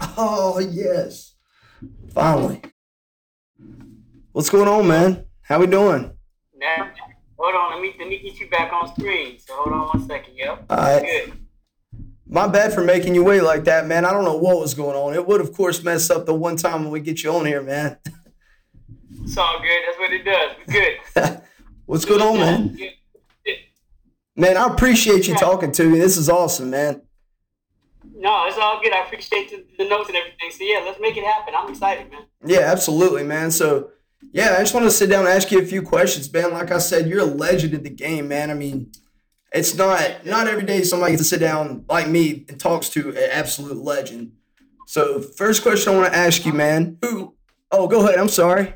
Oh yes, finally. What's going on, man? How we doing? Now, hold on. Let me let me get you back on screen. So hold on one second. Yep. All right. Good. My bad for making you wait like that, man. I don't know what was going on. It would, of course, mess up the one time when we get you on here, man. It's all good. That's what it does. We're good. What's going on, man? Man, I appreciate you talking to me. This is awesome, man. No, it's all good. I appreciate the, the notes and everything. So yeah, let's make it happen. I'm excited, man. Yeah, absolutely, man. So, yeah, I just want to sit down and ask you a few questions, man. Like I said, you're a legend in the game, man. I mean, it's not not every day somebody gets to sit down like me and talks to an absolute legend. So, first question I want to ask you, man. Who? Oh, go ahead. I'm sorry.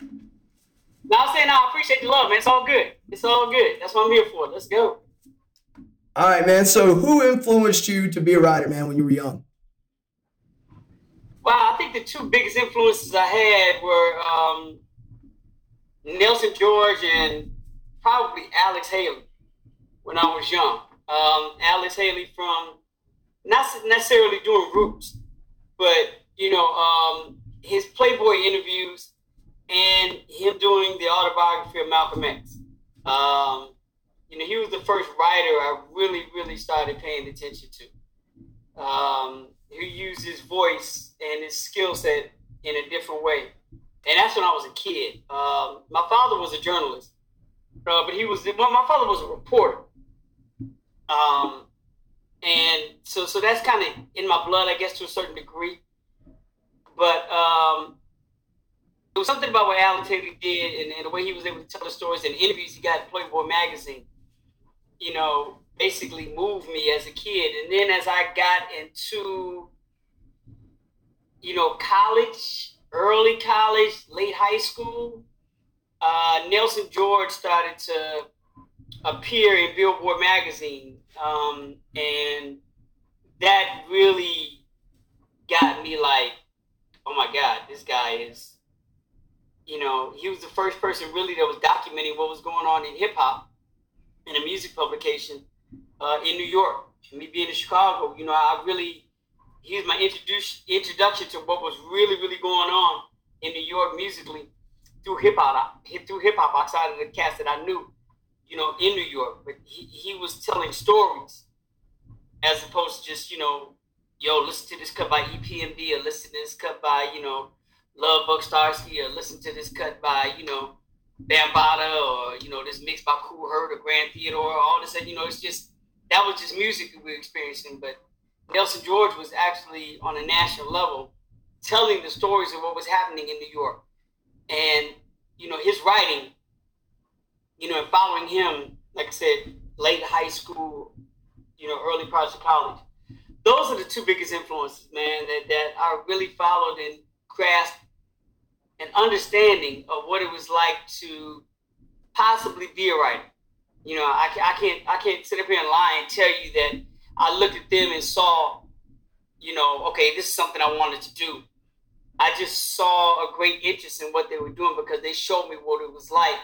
No, I'm saying no, I appreciate the love, man. It's all good. It's all good. That's what I'm here for. Let's go. All right, man. So, who influenced you to be a writer, man, when you were young? Well, I think the two biggest influences I had were um, Nelson George and probably Alex Haley when I was young. Um, Alex Haley from not necessarily doing roots, but you know um, his Playboy interviews and him doing the autobiography of Malcolm X. Um, you know, he was the first writer I really, really started paying attention to. Um, who used his voice and his skill set in a different way. And that's when I was a kid. Um, my father was a journalist, uh, but he was well. My father was a reporter, um, and so so that's kind of in my blood, I guess, to a certain degree. But um, it was something about what Alex Haley did and, and, the way he was able to tell the stories and interviews he got in Playboy magazine. You know, basically moved me as a kid. And then as I got into, you know, college, early college, late high school, uh, Nelson George started to appear in Billboard magazine. Um, and that really got me like, oh my God, this guy is, you know, he was the first person really that was documenting what was going on in hip hop in a music publication uh, in New York. Me being in Chicago, you know, I really he was my introduce, introduction to what was really really going on in New York musically through hip hop, through hip hop outside of the cast that I knew, you know, in New York. But he, he was telling stories as opposed to just you know, yo, listen to this cut by EPMD or listen to this cut by you know, Love Bug Starski or listen to this cut by you know. Bambaataa or you know this mix by Kool Herc or Grand Theodore, all this, and you know, it's just that was just music that we were experiencing. But Nelson George was actually on a national level telling the stories of what was happening in New York. And, you know, his writing, you know, and following him, like I said, late high school, you know, early parts of college. Those are the two biggest influences, man, that, that I really followed and grasped an understanding of what it was like to possibly be a writer. You know, I, I can't I can't sit up here and lie and tell you that I looked at them and saw, you know, okay, this is something I wanted to do. I just saw a great interest in what they were doing because they showed me what it was like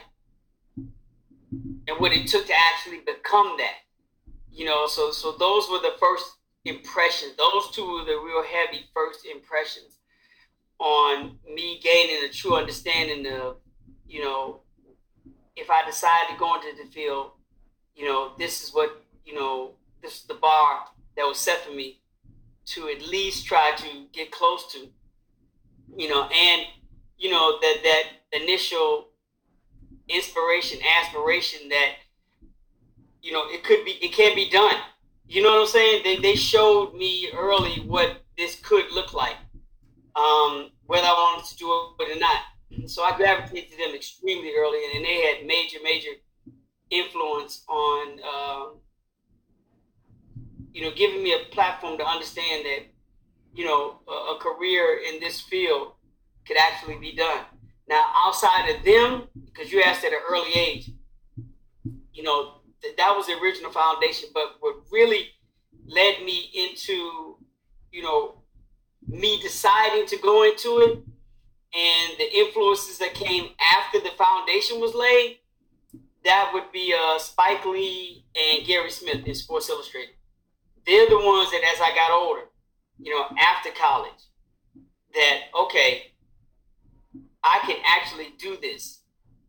and what it took to actually become that. You know, so so those were the first impressions. Those two were the real heavy first impressions on me gaining a true understanding of, you know, if I decide to go into the field, you know, this is what, you know, this is the bar that was set for me to at least try to get close to, you know, and, you know, that, that initial inspiration, aspiration that, you know, it could be, it can be done. You know what I'm saying? They, they showed me early what this could look like, um, whether I wanted to do it or not. So I gravitated to them extremely early, and they had major, major influence on, um, you know, giving me a platform to understand that, you know, a, a, career in this field could actually be done. Now, outside of them, because you asked at an early age, you know, th- that was the original foundation. But what really led me into, you know, me deciding to go into it and the influences that came after the foundation was laid, that would be uh, Spike Lee and Gary Smith in Sports Illustrated. They're the ones that, as I got older, you know, after college, that okay, I can actually do this.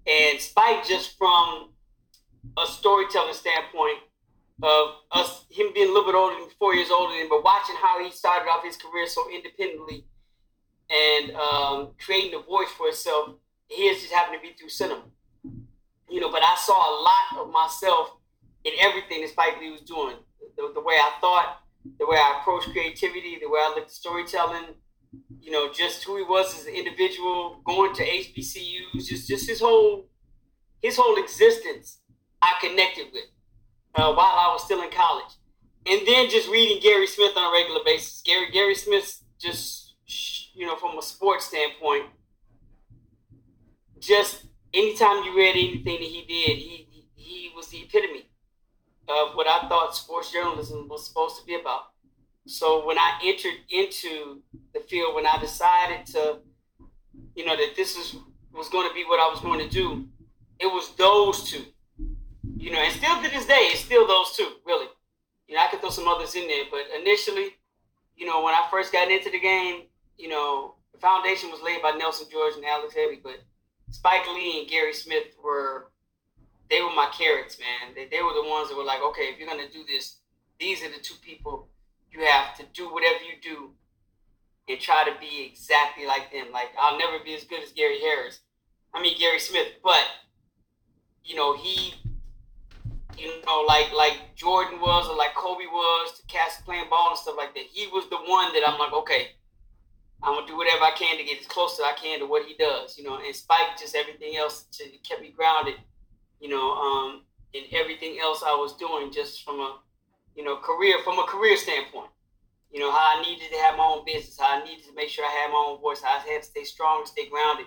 And Spike, just from a storytelling standpoint of us, him being a little bit older than four years older than, but watching how he started off his career so independently and um, creating a voice for himself. His just happened to be through cinema, you know. But I saw a lot of myself in everything that Spike Lee was doing. The, the way I thought, the way I approached creativity, the way I looked at storytelling, you know, just who he was as an individual, going to HBCUs, just just his whole his whole existence, I connected with uh, while I was still in college, and then just reading Gary Smith on a regular basis. Gary Gary Smith just you know from a sports standpoint, just anytime you read anything that he did, he he, was the epitome of what I thought sports journalism was supposed to be about. So when I entered into the field, when I decided to, you know, that this is was going to be what I was going to do, it was those two. You know, and still to this day, it's still those two, really. You know, I could throw some others in there, but initially, you know, when I first got into the game, you know, the foundation was laid by Nelson George and Alex Haley, but Spike Lee and Gary Smith were they were my carrots, man. They, they were the ones that were like, okay, if you're gonna do this, these are the two people you have to do whatever you do and try to be exactly like them. Like I'll never be as good as Gary Harris. I mean Gary Smith, but you know he, you know, like like Jordan was or like Kobe was to cast playing ball and stuff like that. He was the one that I'm like, okay, I'm gonna do whatever I can to get as close as I can to what he does. You know, and Spike just everything else to kept me grounded. You know, um, in everything else I was doing, just from a you know, career from a career standpoint. You know, how I needed to have my own business, how I needed to make sure I had my own voice, how I had to stay strong, stay grounded.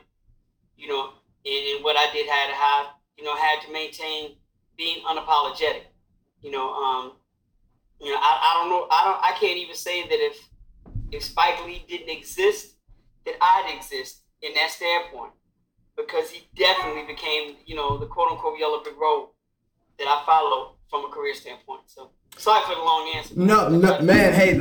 You know, and, what I did had to have, you know, had to maintain being unapologetic. You know, um, you know, I, I don't know, I don't, I can't even say that if if Spike Lee didn't exist, that I'd exist in that standpoint, because he definitely became, you know, the quote unquote yellow brick road that I follow from a career standpoint. So. Sorry for the long answer. No, no, man. Hey,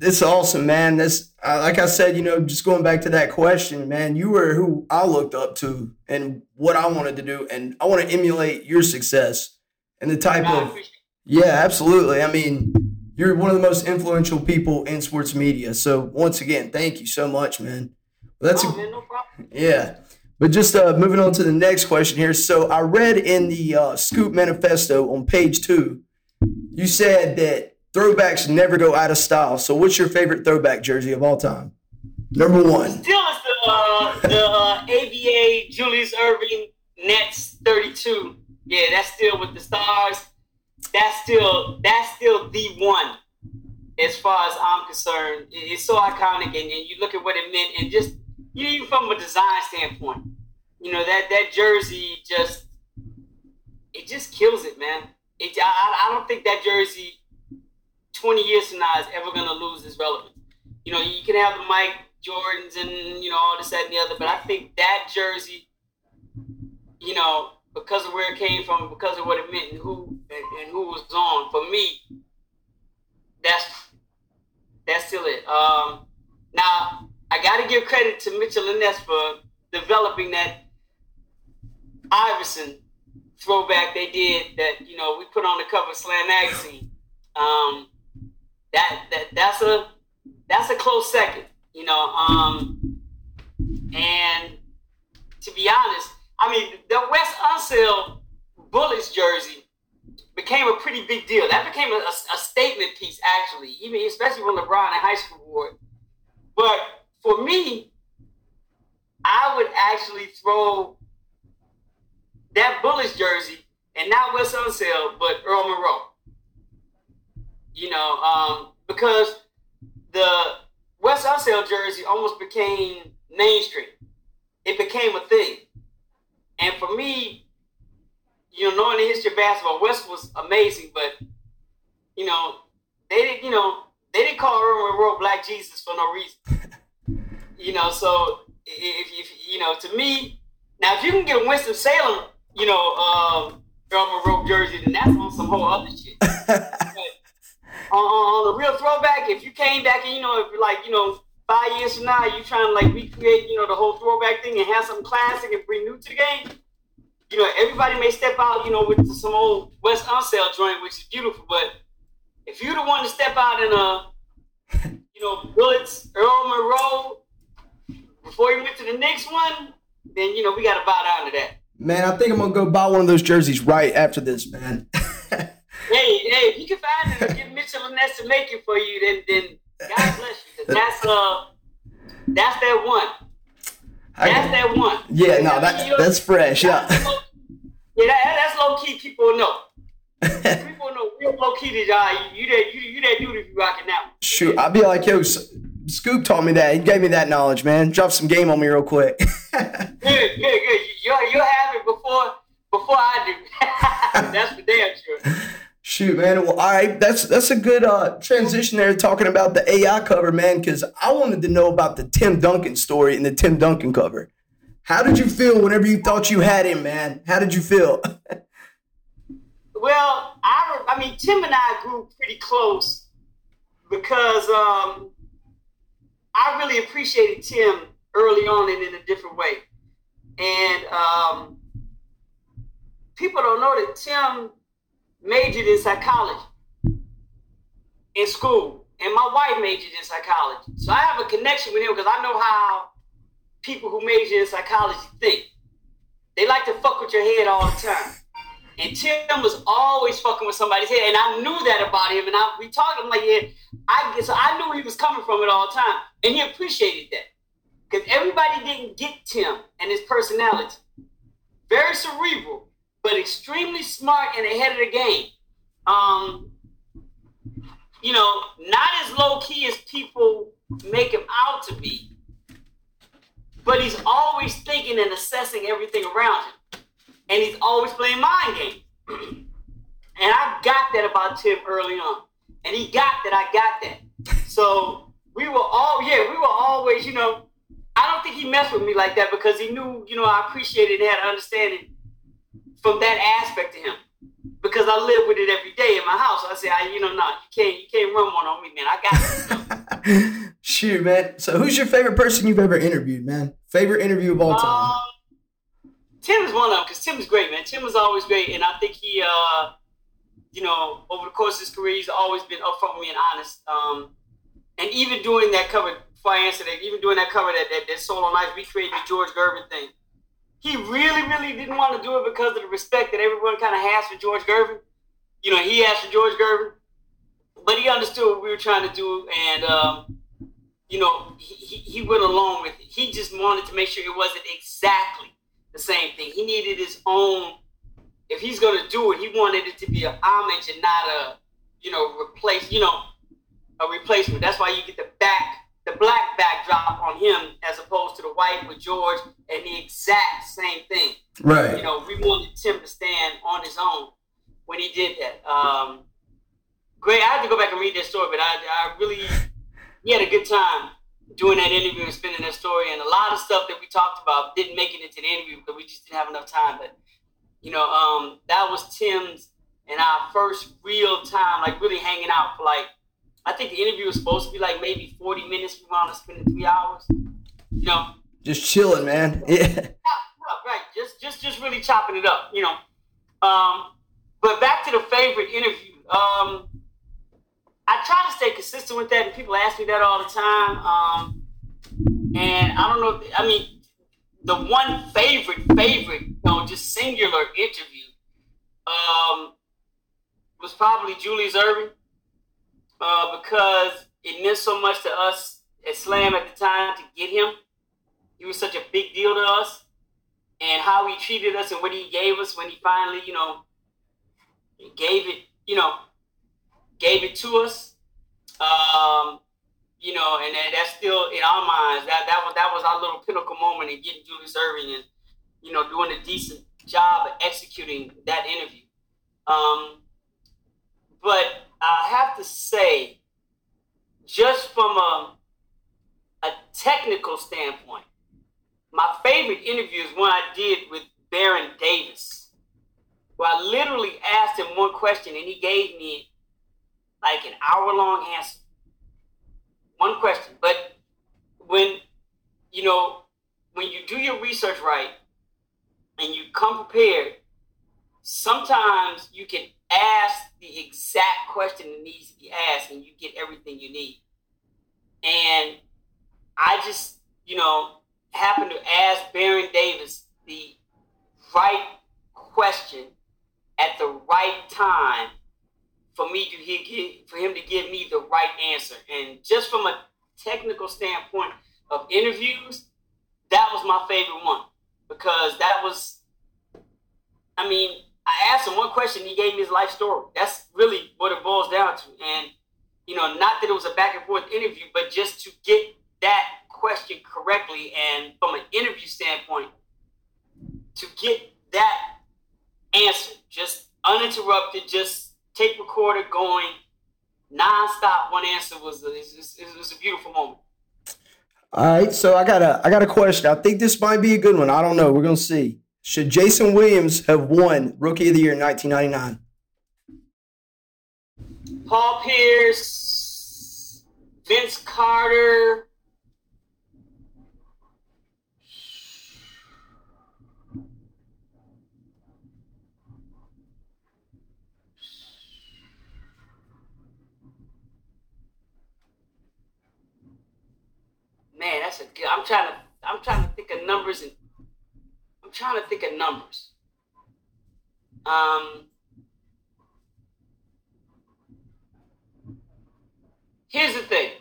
it's awesome, man. This, uh, like I said, you know, just going back to that question, man. You were who I looked up to, and what I wanted to do, and I want to emulate your success and the type no, of. Yeah, absolutely. I mean, you're one of the most influential people in sports media. So once again, thank you so much, man. that's oh, a, man, no problem. Yeah. But just uh, moving on to the next question here. So I read in the uh, Scoop Manifesto on page two you said that throwbacks never go out of style. So, what's your favorite throwback jersey of all time? Number one. Still is the uh, the uh, ABA Julius Erving Nets 32. Yeah, that's still with the stars. That's still that's still the one as far as I'm concerned. It's so iconic, and, and you look at what it meant, and just you know, even from a design standpoint, you know that that jersey just it just kills it, man it, I, I don't think that jersey 20 years from now is ever going to lose its relevance. You know, you can have the Mike Jordans and, you know, all this, that, and the other, but I think that jersey, you know, because of where it came from, because of what it meant and who and, and who was on, for me, that's that's still it. Um, now, I got to give credit to Mitchell and Ness for developing that Iverson throwback they did that you know we put on the cover of Slam magazine. Um, that that that's a that's a close second, you know. Um, and to be honest, I mean the Wes Unseld Bullets jersey became a pretty big deal. That became a, a, a statement piece, actually, even especially when LeBron in high school wore it. But for me, I would actually throw that Bullets jersey, and not Wes Unseld, but Earl Monroe. You know, um, because the Wes Unseld jersey almost became mainstream. It became a thing. And for me, you know, knowing the history of basketball, Wes was amazing, but you know, they didn't, you know, they didn't call Earl Monroe Black Jesus for no reason. you know, so if, if you know, to me, now if you can get a Winston Salem you know, um, Earl Monroe jersey, then that's on some whole other shit. on, on the real throwback, if you came back and you know, if like you know, five years from now, you trying to like recreate, you know, the whole throwback thing and have some classic and bring new to the game. You know, everybody may step out, you know, with some old Wes Unseld joint, which is beautiful. But if you're the one to step out in a, you know, Bullets, Earl Monroe, before you went to the next one, then you know we got to bow down to that. Man, I think I'm gonna go buy one of those jerseys right after this, man. hey, hey, if you can find it and get Mitchell and Ness to make it for you, then then God bless you. That's uh, that's that one. That's that one. Yeah, no, that that's fresh. Yeah. Yeah, that, that's low key. People know. people know real low key that uh, you that you you that dude if you rocking that one. Shoot, I'd be like, yo, Scoop taught me that. He gave me that knowledge, man. Drop some game on me real quick. good, good, good. You you have it before before I do. that's for damn sure. Shoot, man. Well, all right. That's that's a good uh, transition there, talking about the AI cover, man. Because I wanted to know about the Tim Duncan story and the Tim Duncan cover. How did you feel whenever you thought you had him, man? How did you feel? well, I I mean, Tim and I grew pretty close because um, I really appreciated Tim early on and in a different way, and um, people don't know that Tim majored in psychology in school, and my wife majored in psychology. So I have a connection with him because I know how people who major in psychology think. They like to fuck with your head all the time. And Tim was always fucking with somebody's head, and I knew that about him. And I, we talked. I'm like, yeah, I so I knew he was coming from it all the time, and he appreciated that because everybody didn't get Tim and his personality. Very cerebral, but extremely smart and ahead of the game. Um, you know, not as low key as people make him out to be, but he's always thinking and assessing everything around him, and he's always playing mind games. and I got that about Tim early on, and he got that I got that. So we were all, yeah, we were always, you know. I don't think he messed with me like that because he knew, you know, I appreciated and had an understanding from that aspect to him because I live with it every day in my house. I say, I, you know, nah, you can't, you can't run one on me, man. I got it. Shoot, man. So, who's your favorite person you've ever interviewed, man? Favorite interview of all time? Um, Tim is one of them because Tim is great, man. Tim is always great, and I think he, uh, you know, over the course of his career, he's always been upfront with me and honest. Um, and even doing that cover, before I answer that, even doing that cover that that, that Soul on Ice, we created the George Gervin thing he really, really didn't want to do it because of the respect that everyone kind of has for George Gervin. You know, he asked for George Gervin, but he understood what we were trying to do, and um, you know, he, he went along with it. He just wanted to make sure it wasn't exactly the same thing. He needed his own. If he's going to do it, he wanted it to be an homage and not a, you know, replace. You know, a replacement. That's why you get the back black backdrop on him as opposed to the white with George and the exact same thing. Right. You know, we wanted Tim to stand on his own when he did that. Um, great. I had to go back and read that story, but I, I really, he had a good time doing that interview and spinning that story. And a lot of stuff that we talked about didn't make it into the interview because we just didn't have enough time. But, you know, um, that was Tim's and our first real time, like really hanging out for like I think the interview was supposed to be like maybe 40 minutes. We wound up spending three hours. You know, just chilling, man. Yeah. right. Just, just, just really chopping it up. You know. Um, but back to the favorite interview. Um, I try to stay consistent with that, and people ask me that all the time. Um, and I don't know. I mean, the one favorite, favorite, you know, just singular interview um, was probably Julius Erving uh, because it meant so much to us at Slam at the time to get him. He was such a big deal to us, and how he treated us and what he gave us when he finally, you know, gave it, you know, gave it to us. Um, you know, and that, that's still in our minds. That that was that was our little pinnacle moment in getting Julius Erving and you know doing a decent job of executing that interview. Um, but I have to say, just from a, a technical standpoint, my favorite interview is one I did with Baron Davis, where I literally asked him one question and he gave me like an hour long answer. One question. But when, you know, when you do your research right and you come prepared, sometimes you can ask the exact question that needs to be asked and you get everything you need. And I just, you know, happened to ask Baron Davis the right question at the right time for me to he, for him to give me the right answer. And just from a technical standpoint of interviews, that was my favorite one because that was, I mean, I asked him one question, he gave me his life story. That's really what it boils down to. And, you know, not that it was a back and forth interview, but just to get that question correctly and from an interview standpoint, to get that answer, just uninterrupted, just tape recorder going nonstop. One answer was it was, it was a beautiful moment. All right, so I got a I got a question. I think this might be a good one. I don't know. We're gonna see. Should Jason Williams have won Rookie of the Year in 1999? Paul Pierce, Vince Carter. Man, that's a good. I'm trying to. I'm trying to think of numbers and I'm trying to think of numbers. Um, here's the thing.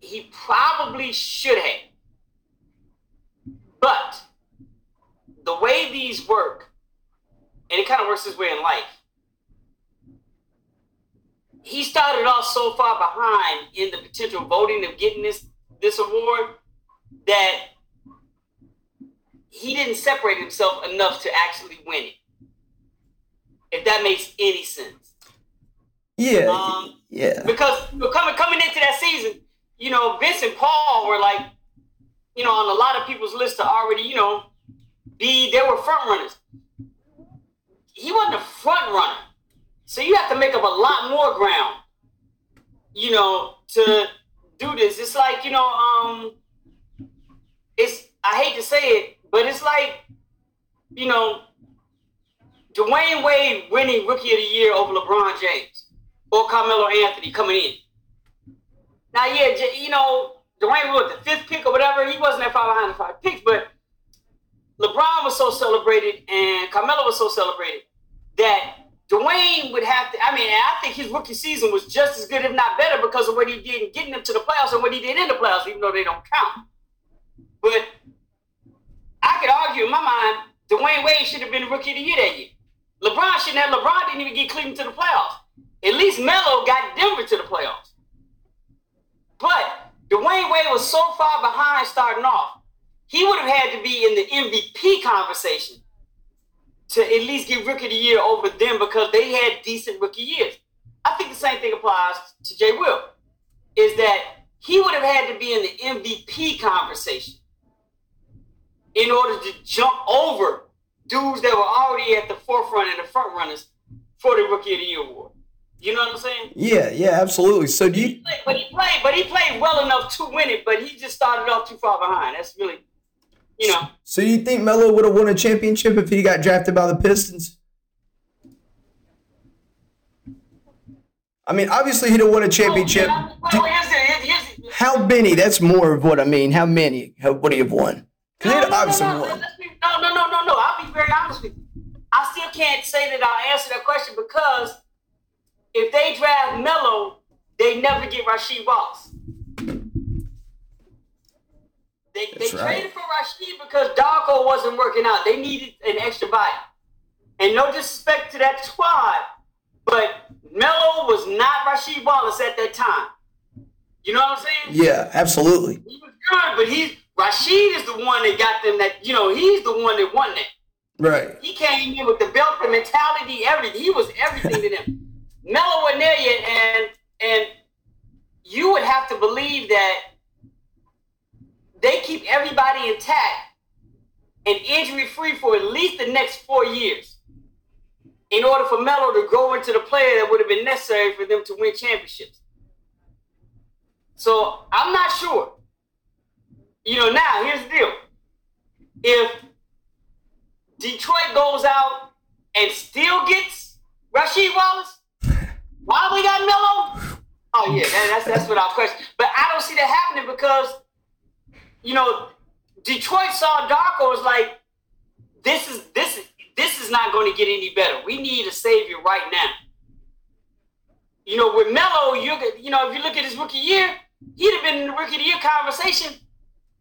He probably should have. But the way these work, and it kind of works this way in life, he started off so far behind in the potential voting of getting this this award that he didn't separate himself enough to actually win it. If that makes any sense. Yeah. Um, yeah. Because coming coming into that season, you know, Vince and Paul were like, you know, on a lot of people's list to already, you know, be they were front runners. He wasn't a front runner. So you have to make up a lot more ground, you know, to do this. It's like, you know, um, it's, I hate to say it, but it's like, you know, Dwyane Wade winning Rookie of the Year over LeBron James or Carmelo Anthony coming in. Now, yeah, you know, Dwyane was the fifth pick or whatever. He wasn't that far behind the five picks, but LeBron was so celebrated and Carmelo was so celebrated that Dwyane would have to. I mean, I think his rookie season was just as good, if not better, because of what he did in getting them to the playoffs and what he did in the playoffs, even though they don't count. But I could argue in my mind, Dwyane Wade should have been rookie of the year that year. LeBron shouldn't have. LeBron didn't even get Cleveland to the playoffs. At least Melo got Denver to the playoffs. But Dwyane Wade was so far behind starting off, he would have had to be in the MVP conversation to at least get rookie of the year over them because they had decent rookie years. I think the same thing applies to Jay Will, is that he would have had to be in the MVP conversation in order to jump over dudes that were already at the forefront and the front runners for the Rookie of the Year award. You know what I'm saying? Yeah, yeah, absolutely. So do you? He played, but he played, but he played well enough to win it. But he just started off too far behind. That's really you know. So you think Melo would have won a championship if he got drafted by the Pistons? I mean, obviously he'd have won a championship. Oh, how many? That's more of what I mean. How many would he have won? Because no, he'd no, obviously no, no. won. No, no, no, no, no. I'll be very honest with you. I still can't say that I'll answer that question because if they draft Melo, they never get Rasheed Wallace. They, they right. traded for Rasheed because Darko wasn't working out. They needed an extra body. And no disrespect to that squad, but Melo was not Rasheed Wallace at that time. You know what I'm saying? Yeah, absolutely. He was good, but he's Rasheed is the one that got them that, you know, he's the one that won that. Right. He came in with the belt, the mentality, everything. He was everything to them. Melo wasn't there yet, and and you would have to believe that they keep everybody intact and injury free for at least the next four years. in order for Melo to grow into the player that would have been necessary for them to win championships. So I'm not sure. You know, now here's the deal. If Detroit goes out and still gets Rasheed Wallace, why do we got Melo? Oh yeah, that, that's that's without question. But I don't see that happening because, you know, Detroit saw Darko was like, this is this is this is not going to get any better. We need a savior right now. You know, with Melo, you you know, if you look at his rookie year, he'd have been in the rookie of the year conversation,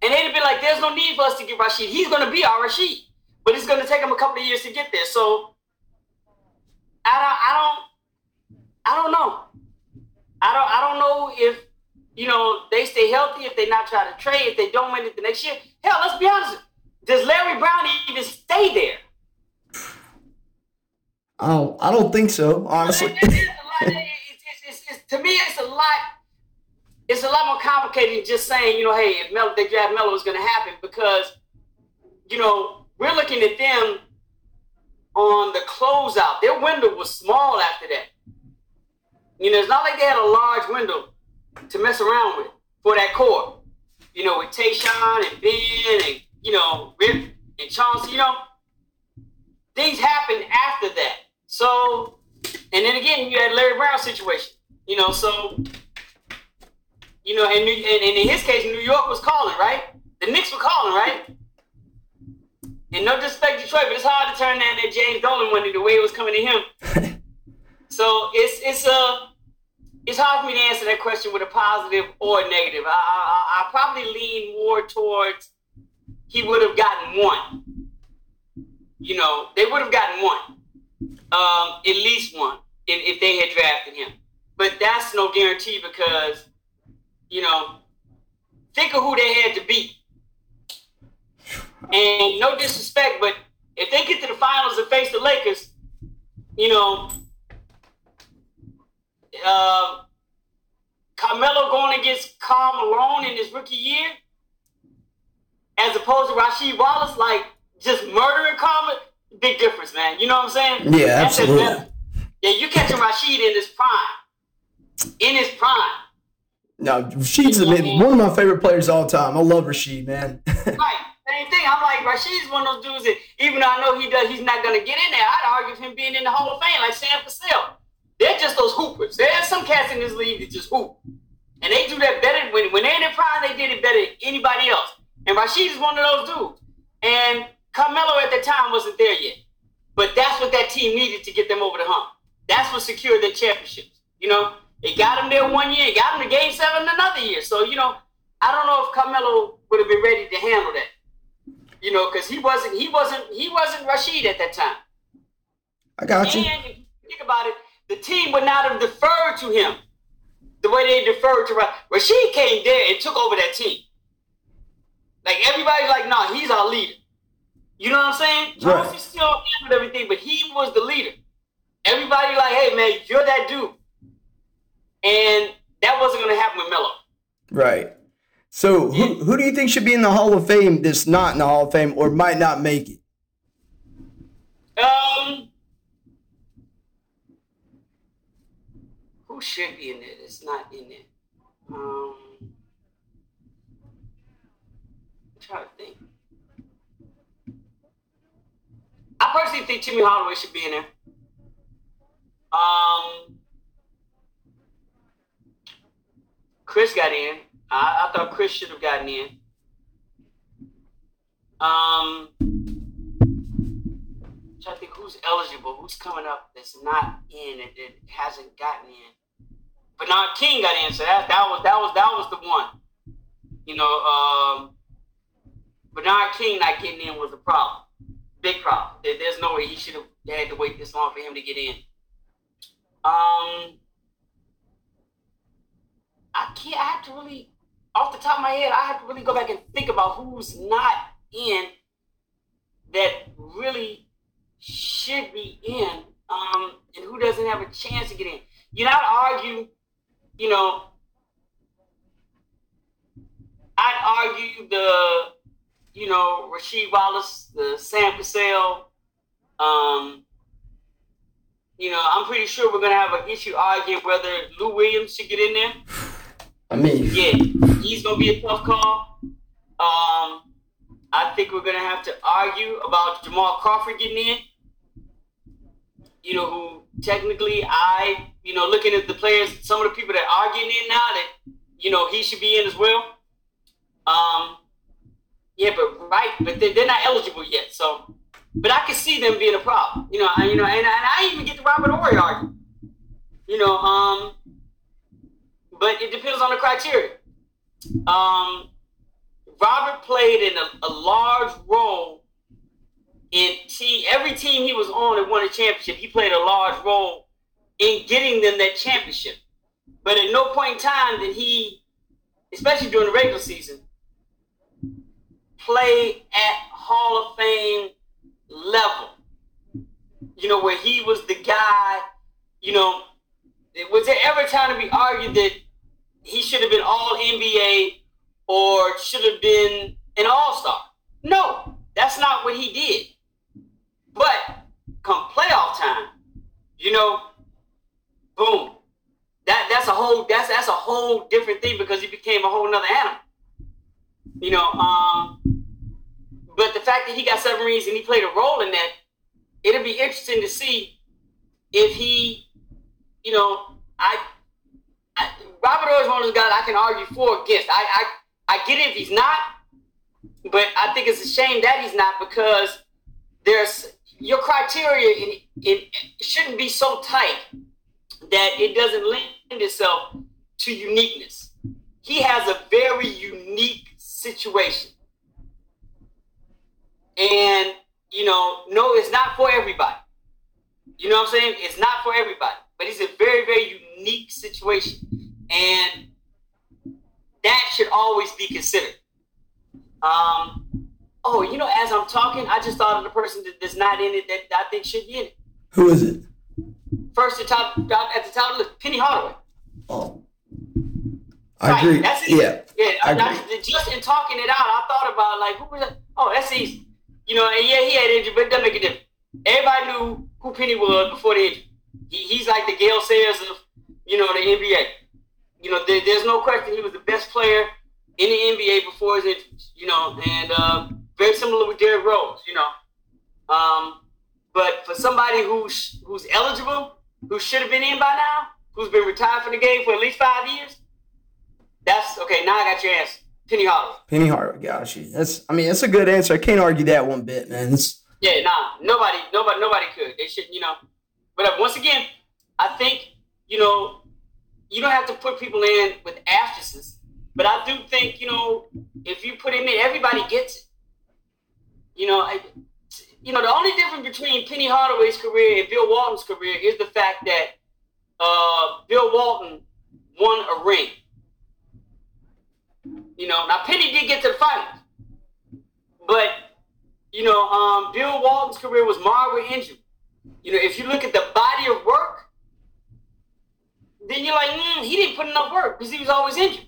and they'd have been like, "There's no need for us to get Rasheed. He's going to be our Rasheed, but it's going to take him a couple of years to get there." So, I don't, I don't, I don't know. I don't, I don't know if you know they stay healthy, if they not try to trade, if they don't win it the next year. Hell, let's be honest. Does Larry Brown even stay there? I don't, I don't think so, honestly. to me, it's a lot. It's a lot more complicated than just saying, you know, hey, if Mel, they draft Melo, is going to happen because, you know, we're looking at them on the closeout. Their window was small after that. You know, it's not like they had a large window to mess around with for that core. You know, with Tayshaun and Ben and you know Rip and Chauncey. You know, things happened after that. So, and then again, you had Larry Brown situation. You know, so you know, and, and, and in his case, New York was calling, right? The Knicks were calling, right? And no disrespect to Detroit, but it's hard to turn down that James Dolan money the way it was coming to him. so it's it's a uh, it's hard for me to answer that question with a positive or a negative. I, I, I probably lean more towards he would have gotten one. You know, they would have gotten one um, at least one if, if they had drafted him. But that's no guarantee because, you know, think of who they had to beat. And no disrespect, but if they get to the finals and face the Lakers, you know, uh, Carmelo going against Karl Malone in his rookie year, as opposed to Rasheed Wallace, like just murdering Carmelo big difference, man. You know what I'm saying? Yeah, That's absolutely. Yeah, you catching Rasheed in his prime. In his prime. No, Rasheed's you know one of my favorite players all time. I love Rasheed, man. right. Same thing. I'm like Rasheed's one of those dudes that even though I know he does, he's not gonna get in there. I'd argue him being in the Hall of Fame, like Sam Cassell. They're just those hoopers. There's some cats in this league that just hoop. And they do that better when when they're in their prime, they did it better than anybody else. And Rasheed is one of those dudes. And Carmelo at the time wasn't there yet. But that's what that team needed to get them over the hump. That's what secured their championships. You know, it got them there one year, it got them to game seven another year. So, you know, I don't know if Carmelo would have been ready to handle that. You know, because he wasn't he wasn't he wasn't Rasheed at that time. I got you. And if you think about it, the team would not have deferred to him the way they deferred to. Rasheed came there and took over that team. Like everybody's like, no, nah, he's our leader. You know what I'm saying? Right. still handled everything, but he was the leader. Everybody like, hey man, you're that dude. And that wasn't gonna happen with Melo. Right. So who who do you think should be in the Hall of Fame that's not in the Hall of Fame or might not make it? Um who should be in there that's not in there? Um I'm trying to think. I personally think Timmy Hardaway should be in there. Um, Chris got in. I, I thought Chris should have gotten in. Um, trying to think who's eligible, who's coming up that's not in and hasn't gotten in. Bernard King got in, so that that was that was that was the one. You know, um, Bernard King not getting in was a problem. Big problem. There's no way he should have had to wait this long for him to get in. Um, I can't. I have to really, off the top of my head, I have to really go back and think about who's not in that really should be in, um, and who doesn't have a chance to get in. You know, I'd argue, you know, I'd argue the you know, Rasheed Wallace, the Sam Cassell, um, you know, I'm pretty sure we're gonna have an issue arguing whether Lou Williams should get in there. I mean, yeah, he's gonna be a tough call. Um, I think we're gonna have to argue about Jamal Crawford getting in. You know, who technically I, you know, looking at the players, some of the people that are getting in now, that you know he should be in as well. Um, yeah, but right, but they're, they're not eligible yet, so but I can see them being a problem. You know, I, you know, and, and I even get the Robert Horry argument. You know, um, but it depends on the criteria. Um, Robert played in a, a large role in. Every team he was on and won a championship, he played a large role in getting them that championship. But at no point in time did he, especially during the regular season, play at Hall of Fame level. You know, where he was the guy, you know, was there ever a time to be argued that he should have been all NBA or should have been an all star? No, that's not what he did. But come playoff time, you know, boom. That that's a whole that's that's a whole different thing because he became a whole nother animal. You know, um, but the fact that he got submarines and he played a role in that, it'll be interesting to see if he, you know, I, I Robert is one of those guys I can argue for or against. I, I, I get it if he's not, but I think it's a shame that he's not because there's your criteria in, it shouldn't be so tight that it doesn't lend itself to uniqueness. He has a very unique situation. And, you know, no, it's not for everybody. You know what I'm saying? It's not for everybody. But it's a very, very unique situation. And that should always be considered. Um, oh, you know, as I'm talking, I just thought of the person that, that's not in it that I think should be in it. Who is it? First at, top, at the top of the list, Penny Hardaway. Oh. I right. agree. That's easy. Yeah. Yeah. I agree. just in talking it out, I thought about like who was that? Oh, that's easy. You know, and yeah, he had injury, but it doesn't make a difference. Everybody knew who Penny was before the injury. He, he's like the Gale Sayers of, you know, the NBA. You know, there, there's no question he was the best player in the NBA before his injuries. You know, and uh, very similar with Derrick Rose. You know, um, but for somebody who's who's eligible, who should have been in by now, who's been retired from the game for at least five years, that's okay. Now I got your answer. Penny Hardaway. Penny Hardaway, got you. That's, I mean, that's a good answer. I can't argue that one bit, man. It's, yeah, nah, nobody, nobody, nobody could. They should, you know. But uh, once again, I think you know, you don't have to put people in with asterisks. But I do think you know, if you put him in, everybody gets it. You know, I, you know, the only difference between Penny Hardaway's career and Bill Walton's career is the fact that uh, Bill Walton won a ring. You know, now Penny did get to the finals, but you know, um, Bill Walton's career was marred with injury. You know, if you look at the body of work, then you're like, mm, he didn't put enough work because he was always injured.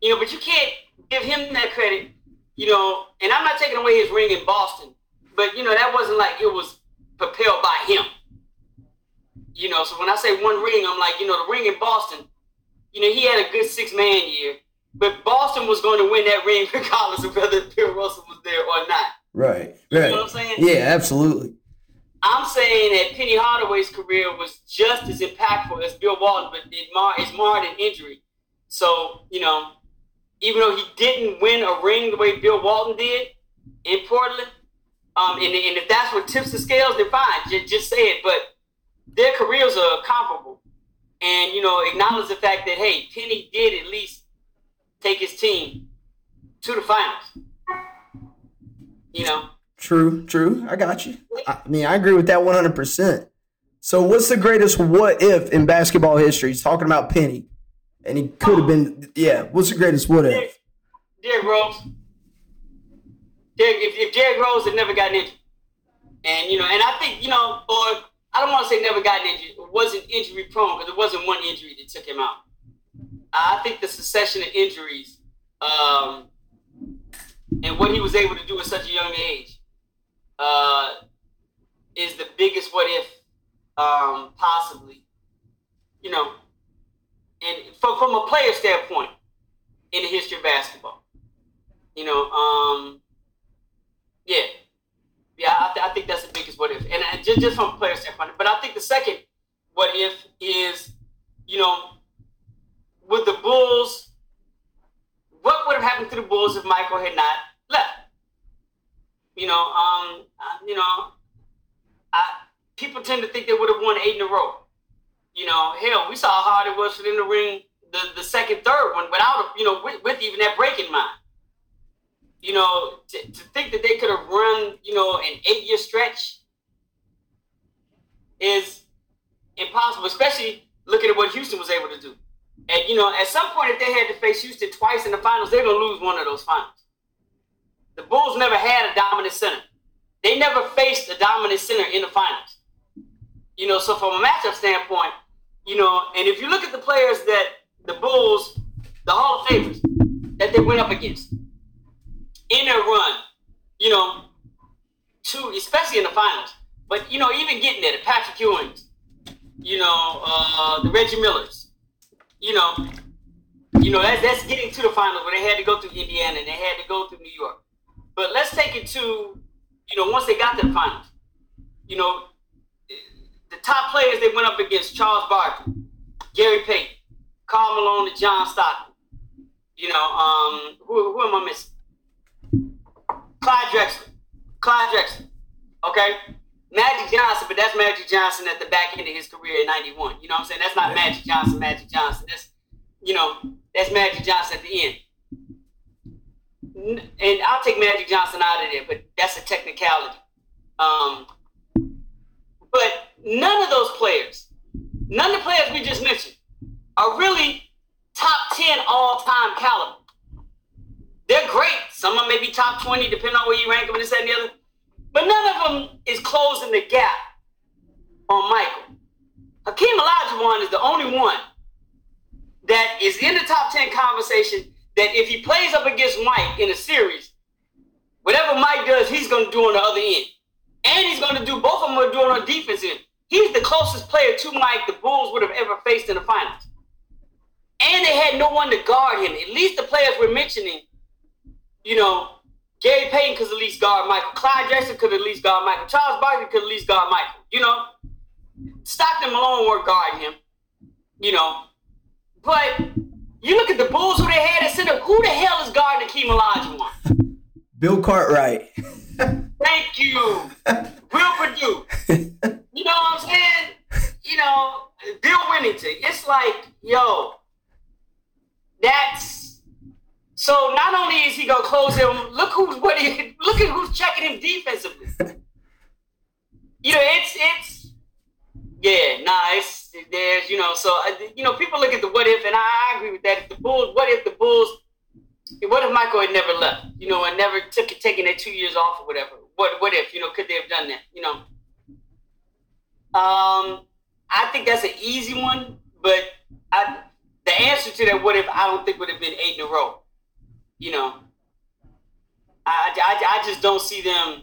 You know, but you can't give him that credit. You know, and I'm not taking away his ring in Boston, but you know that wasn't like it was propelled by him. You know, so when I say one ring, I'm like, you know, the ring in Boston. You know, he had a good six man year. But Boston was going to win that ring regardless of whether Bill Russell was there or not. Right. You right. know what I'm saying? Yeah, absolutely. I'm saying that Penny Hardaway's career was just as impactful as Bill Walton, but it mar- it's marred in injury. So, you know, even though he didn't win a ring the way Bill Walton did in Portland, um, and, and if that's what tips the scales, then fine, just, just say it. But their careers are comparable. And, you know, acknowledge the fact that, hey, Penny did at least take his team to the finals. You know. True, true. I got you. I mean, I agree with that 100%. So, what's the greatest what if in basketball history? He's talking about Penny, and he could have been, yeah. What's the greatest what if? Derrick Rose. Derrick, if, if Derrick Rose had never gotten injured, and you know, and I think you know, or I don't want to say never gotten injured, it wasn't injury prone because it wasn't one injury that took him out. I think the succession of injuries um, and what he was able to do at such a young age uh, is the biggest what if um, possibly. You know, and from from a player standpoint, in the history of basketball. You know, um, yeah, yeah, I, th- I, think that's the biggest what if, and uh, just from a player standpoint. But I think the second what if is, you know, with the Bulls, what would have happened to the Bulls if Michael had not left? You know, um, you know, I, people tend to think they would have won eight in a row. You know, hell, we saw how hard it was for them to ring the, the second, third one without, you know, with, with even that break in mind. You know, to, to think that they could have run, you know, an eight year stretch is impossible, especially looking at what Houston was able to do. And, you know, at some point, if they had to face Houston twice in the finals, they're going to lose one of those finals. The Bulls never had a dominant center. They never faced a dominant center in the finals. You know, so from a matchup standpoint, you know, and if you look at the players that the Bulls, the Hall of Famers that they went up against in their run, you know, to especially in the finals, but you know, even getting there, the Patrick Ewings, you know, uh, the Reggie Millers, you know, you know, that's that's getting to the finals where they had to go through Indiana and they had to go through New York. But let's take it to, you know, once they got to the finals, you know, the top players they went up against Charles Barkley, Gary Payton, Karl Malone, and John Stockton. You know, um, who, who am I missing? Clyde Drexler. Clyde Drexler. Okay? Magic Johnson, but that's Magic Johnson at the back end of his career in 91. You know what I'm saying? That's not Magic Johnson, Magic Johnson. That's, you know, that's Magic Johnson at the end and I'll take Magic Johnson out of there, but that's a technicality. Um, but none of those players, none of the players we just mentioned, are really top 10 all time caliber. They're great. Some of them may be top 20, depending on where you rank them, and this and the other. But none of them is closing the gap on Michael. Hakeem Olajuwon is the only one that is in the top 10 conversation that if he plays up against Mike in a series, whatever Mike does, he's going to do on the other end. And he's going to do, both of them are doing on defense end. He's the closest player to Mike the Bulls would have ever faced in the finals. And they had no one to guard him. At least the players we're mentioning, you know, Gary Payton could at least guard Michael. Clyde Jackson could at least guard Michael. Charles Barkley could at least guard Michael. You know, Stockton Malone were guarding him. You know, but you look at the Bulls who they had at center. Who the hell is guarding Akeem Olajuwon? Bill Cartwright. Thank you. Will Perdue. you know what I'm saying? You know, Bill Wennington. It's like, yo, that's so not only is he gonna close him, look who's what he look at who's checking him defensively. you know, it's it's yeah, nah, there's you know, so you know, people look at the what if, and I, agree with that. If the Bulls, what if the Bulls, what if Michael had never left, you know, and never took taking that two years off or whatever? What what if you know, could they have done that? You know, um, I think that's an easy one, but I the answer to that what if I don't think would have been eight in a row. You know, I I, I just don't see them.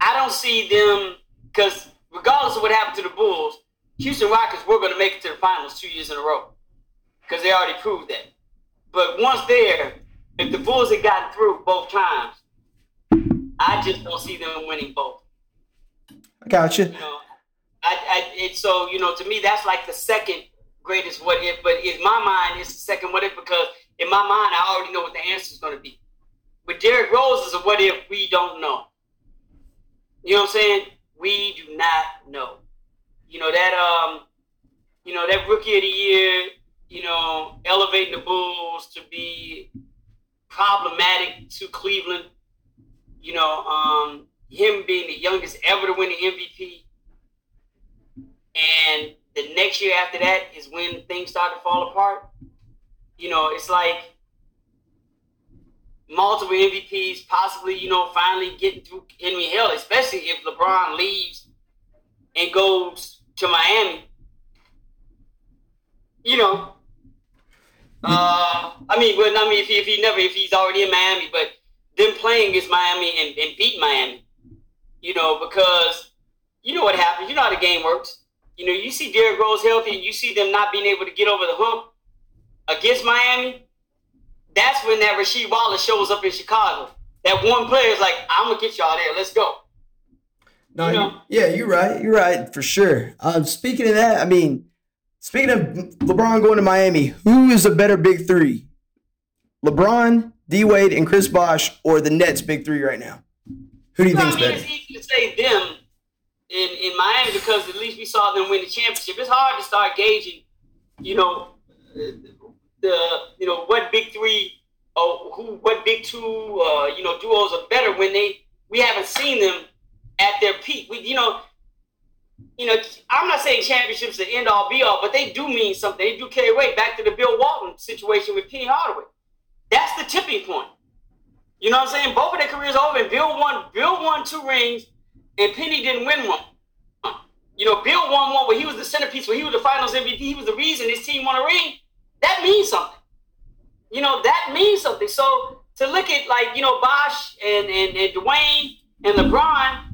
I don't see them because regardless of what happened to the Bulls, Houston Rockets were going to make it to the finals two years in a row because they already proved that. But once there, if the Bulls had gotten through both times, I just don't see them winning both. I got you. you know, I, I, it, so you know, to me, that's like the second greatest what if. But in my mind, it's the second what if because in my mind, I already know what the answer is going to be. With Derrick Rose is a what if we don't know. You know what I'm saying? We do not know. You know that um, you know that rookie of the year. You know, elevating the Bulls to be problematic to Cleveland. You know, um, him being the youngest ever to win the MVP. And the next year after that is when things start to fall apart. You know, it's like multiple MVPs, possibly, you know, finally getting through Henry Hill, especially if LeBron leaves and goes to Miami. You know, uh, I mean, well, I mean, if he, if he never, if he's already in Miami, but them playing against Miami and, and beat Miami, you know, because you know what happens. You know how the game works. You know, you see Derrick Rose healthy, and you see them not being able to get over the hump against Miami. That's when that Rasheed Wallace shows up in Chicago. That one player is like, "I'm gonna get y'all there. Let's go." No, you know? yeah, you're right. You're right for sure. Um, speaking of that, I mean, speaking of LeBron going to Miami, who is a better big three? LeBron, D Wade, and Chris Bosh, or the Nets big three right now? Who do you think is better? It's easy to say them in, in Miami because at least we saw them win the championship. It's hard to start gauging, you know, the you know what big three or who what big two uh, you know duos are better when they we haven't seen them at their peak. We you know you know, I'm not saying championships the end all be all, but they do mean something. They do carry weight. Back to the Bill Walton situation with Penny Hardaway. That's the tipping point. You know what I'm saying? Both of their careers over. And Bill won. Bill won two rings, and Penny didn't win one. You know, Bill won one where he was the centerpiece, where he was the Finals MVP. He was the reason his team won a ring. That means something. You know, that means something. So to look at like you know Bosh and and, and Dwyane and LeBron,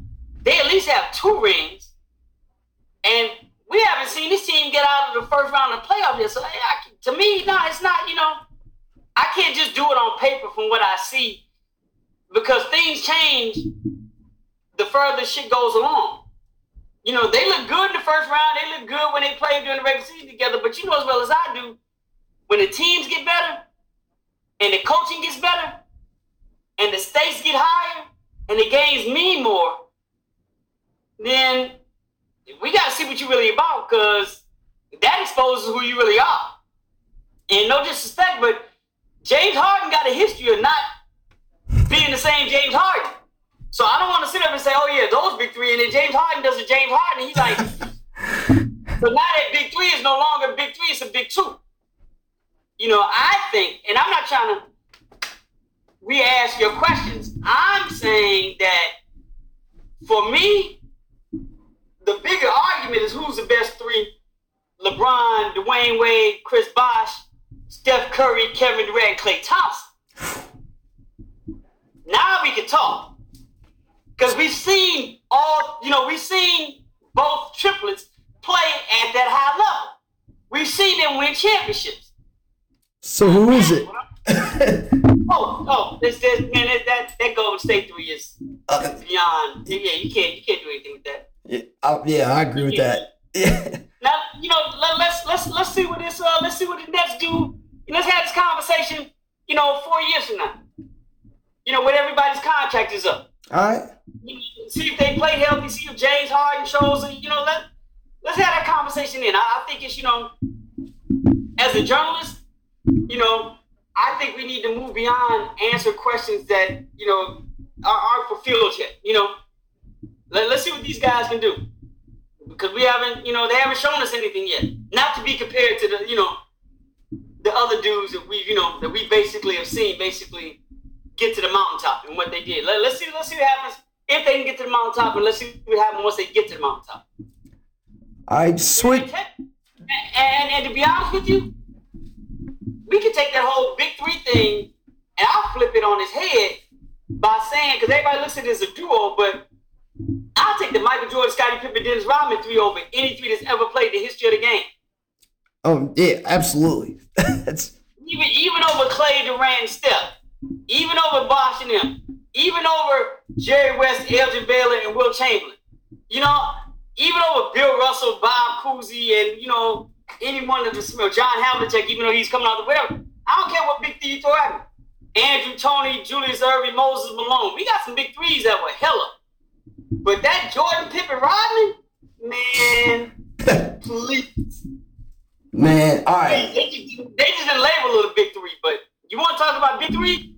they at least have two rings, and we haven't seen this team get out of the first round of the playoff yet. So I, to me, no, it's not. You know, I can't just do it on paper from what I see because things change the further shit goes along. You know, they look good in the first round. They look good when they play during the regular season together. But you know as well as I do, when the teams get better and the coaching gets better and the stakes get higher and the games mean more, then we got to see what you're really about because that exposes who you really are. And no disrespect, but James Harden got a history of not being the same James Harden. So I don't want to sit up and say, oh, yeah, those big three. And then James Harden does a James Harden. he's like, so now that big three is no longer big three, it's a big two. You know, I think, and I'm not trying to re ask your questions. I'm saying that for me, the bigger argument is who's the best three LeBron, Dwyane Wade, Chris Bosh, Steph Curry, Kevin Durant, Klay Thompson. Now we can talk. Because we've seen all, you know, we've seen both triplets play at that high level. We've seen them win championships. So who is it? oh, oh, this, this man, that, that that Golden State three is uh, beyond. Yeah, you can't, you can't do anything with that. Yeah, I, yeah, I agree with that. Yeah. Now, you know, let, let's let's let's see what this uh, let's see what the Nets do. Let's have this conversation. You know, four years from now. You know, when everybody's contract is up. All right. See if they play healthy. See if James Harden shows. You know, let let's have that conversation. In I, I think it's you know, as a journalist, you know, I think we need to move beyond answer questions that you know are, aren't fulfilled yet. You know, let, let's see what these guys can do because we haven't, you know, they haven't shown us anything yet. Not to be compared to the, you know, the other dudes that we, you know, that we basically have seen basically get to the mountaintop and what they did. Let, us see, let's see what happens if they can get to the mountaintop, and let's see what happens once they get to the mountaintop. I switch. And, and, and to be honest with you, we can take that whole big three thing and I'll flip it on his head by saying, because everybody looks at it as a duo, but I'll take the Michael Jordan, Scottie Pippen, Dennis Rodman three over any three that's ever played the history of the game. Oh yeah, absolutely. that's even even over Klay Durant, Steph, even over Bosh and them, even over Jerry West, Elgin Baylor, and Wilt Chamberlain. You know, even over Bill Russell, Bob Cousy, and you know any one of the smell. John Havlicek, even though he's coming out the whatever. I don't care what big three you throw at me. Andrew Toney, Julius Erving, Moses Malone. We got some big threes that were hella. But that Jordan Pippen Rodman, man, please. Man, all right. They, just, they just didn't label it a big three, but you want to talk about big three?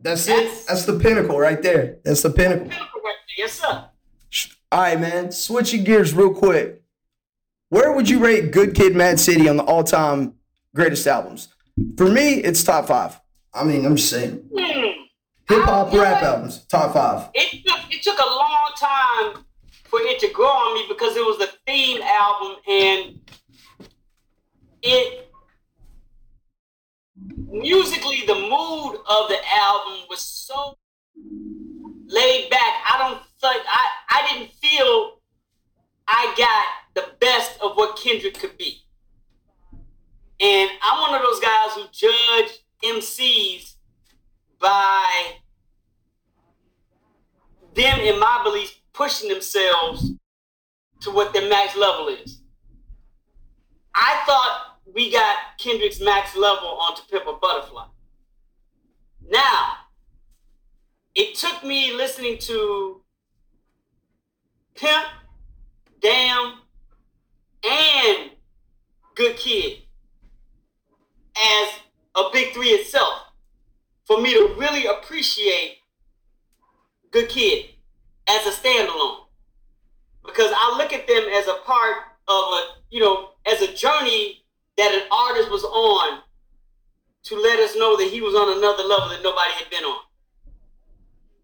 That's, that's it. That's the pinnacle right there. That's the pinnacle. pinnacle right there. Yes, sir. All right, man. Switching gears real quick. Where would you rate Good Kid, Mad City on the all-time greatest albums? For me, it's top five. I mean, I'm just saying. Hmm. Hip hop rap albums, top five. It took, it took a long time for it to grow on me because it was a theme album and it musically the mood of the album was so laid back. I don't like I, I didn't feel I got the best of what Kendrick could be. And I'm one of those guys who judge MCs by them, in my belief, pushing themselves to what their max level is. I thought we got Kendrick's max level on To Pimp a Butterfly. Now, it took me listening to Pimp, Damn, and Good Kid as a big three itself for me to really appreciate Good Kid as a standalone. Because I look at them as a part of a, you know, as a journey that an artist was on to let us know that he was on another level that nobody had been on.